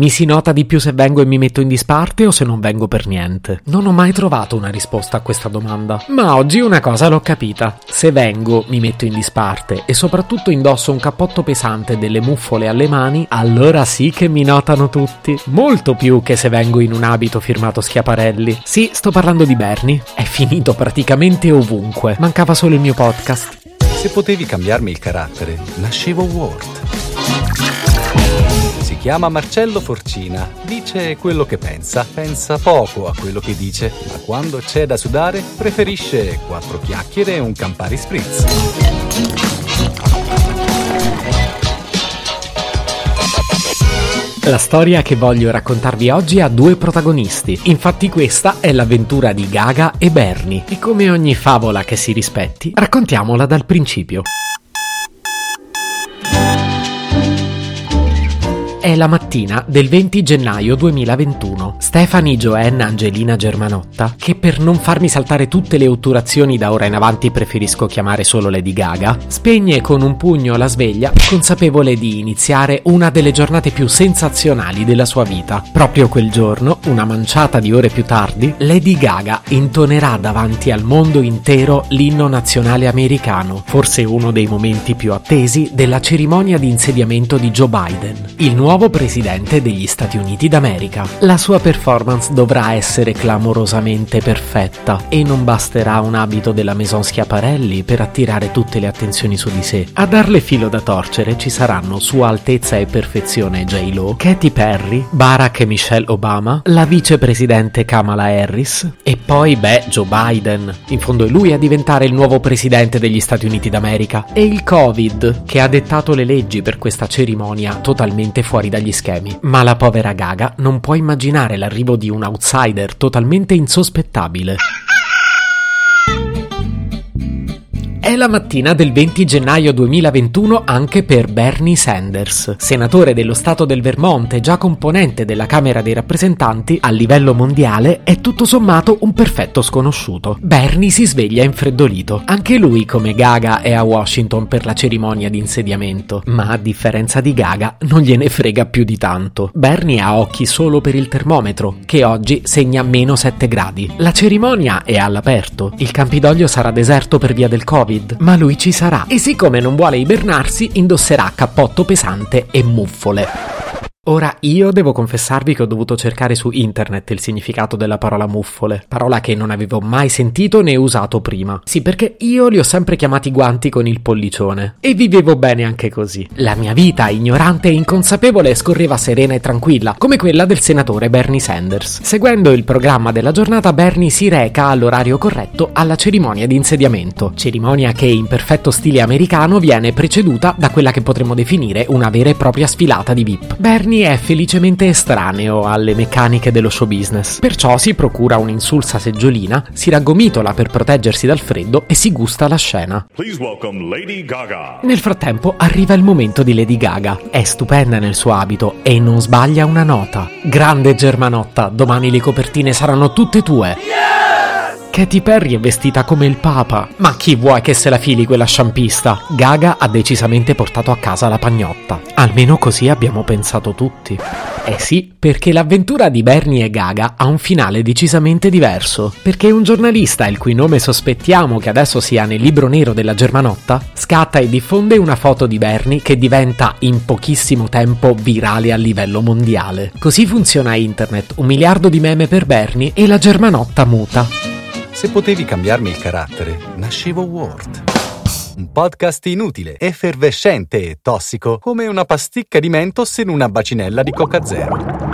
Mi si nota di più se vengo e mi metto in disparte o se non vengo per niente? Non ho mai trovato una risposta a questa domanda. Ma oggi una cosa l'ho capita. Se vengo, mi metto in disparte e soprattutto indosso un cappotto pesante e delle muffole alle mani, allora sì che mi notano tutti. Molto più che se vengo in un abito firmato Schiaparelli. Sì, sto parlando di Bernie. È finito praticamente ovunque. Mancava solo il mio podcast. Se potevi cambiarmi il carattere, nascevo Ward. Si chiama Marcello Forcina, dice quello che pensa, pensa poco a quello che dice, ma quando c'è da sudare preferisce quattro chiacchiere e un Campari Spritz. La storia che voglio raccontarvi oggi ha due protagonisti. Infatti questa è l'avventura di Gaga e Bernie. E come ogni favola che si rispetti, raccontiamola dal principio. È la mattina del 20 gennaio 2021. Stephanie Joanne Angelina Germanotta, che per non farmi saltare tutte le otturazioni da ora in avanti preferisco chiamare solo Lady Gaga, spegne con un pugno la sveglia, consapevole di iniziare una delle giornate più sensazionali della sua vita. Proprio quel giorno, una manciata di ore più tardi, Lady Gaga intonerà davanti al mondo intero l'inno nazionale americano, forse uno dei momenti più attesi della cerimonia di insediamento di Joe Biden, il nuovo nuovo presidente degli Stati Uniti d'America. La sua performance dovrà essere clamorosamente perfetta e non basterà un abito della Maison Schiaparelli per attirare tutte le attenzioni su di sé. A darle filo da torcere ci saranno Sua Altezza e Perfezione J-Lo, Katy Perry, Barack e Michelle Obama, la vicepresidente Kamala Harris e poi, beh, Joe Biden. In fondo è lui a diventare il nuovo presidente degli Stati Uniti d'America. E il Covid, che ha dettato le leggi per questa cerimonia totalmente fuori fuori dagli schemi, ma la povera Gaga non può immaginare l'arrivo di un outsider totalmente insospettabile. È la mattina del 20 gennaio 2021 anche per Bernie Sanders, senatore dello Stato del Vermont e già componente della Camera dei rappresentanti, a livello mondiale è tutto sommato un perfetto sconosciuto. Bernie si sveglia infreddolito. Anche lui, come Gaga, è a Washington per la cerimonia di insediamento, ma a differenza di Gaga non gliene frega più di tanto. Bernie ha occhi solo per il termometro, che oggi segna meno 7 gradi. La cerimonia è all'aperto, il Campidoglio sarà deserto per via del Covid Covid, ma lui ci sarà e siccome non vuole ibernarsi indosserà cappotto pesante e muffole. Ora io devo confessarvi che ho dovuto cercare su internet il significato della parola muffole, parola che non avevo mai sentito né usato prima. Sì, perché io li ho sempre chiamati guanti con il pollicione e vivevo bene anche così. La mia vita, ignorante e inconsapevole, scorreva serena e tranquilla, come quella del senatore Bernie Sanders. Seguendo il programma della giornata, Bernie si reca all'orario corretto alla cerimonia di insediamento, cerimonia che in perfetto stile americano viene preceduta da quella che potremmo definire una vera e propria sfilata di VIP. Bernie È felicemente estraneo alle meccaniche dello show business, perciò si procura un'insulsa seggiolina, si raggomitola per proteggersi dal freddo e si gusta la scena. Nel frattempo arriva il momento di Lady Gaga. È stupenda nel suo abito e non sbaglia una nota. Grande Germanotta, domani le copertine saranno tutte tue. Yeah! Katy Perry è vestita come il Papa. Ma chi vuoi che se la fili quella sciampista? Gaga ha decisamente portato a casa la pagnotta. Almeno così abbiamo pensato tutti. Eh sì, perché l'avventura di Bernie e Gaga ha un finale decisamente diverso. Perché un giornalista, il cui nome sospettiamo che adesso sia nel libro nero della Germanotta, scatta e diffonde una foto di Bernie che diventa in pochissimo tempo virale a livello mondiale. Così funziona internet, un miliardo di meme per Bernie e la Germanotta muta. Se potevi cambiarmi il carattere, nascevo Ward. Un podcast inutile, effervescente e tossico, come una pasticca di mentos in una bacinella di Coca Zero.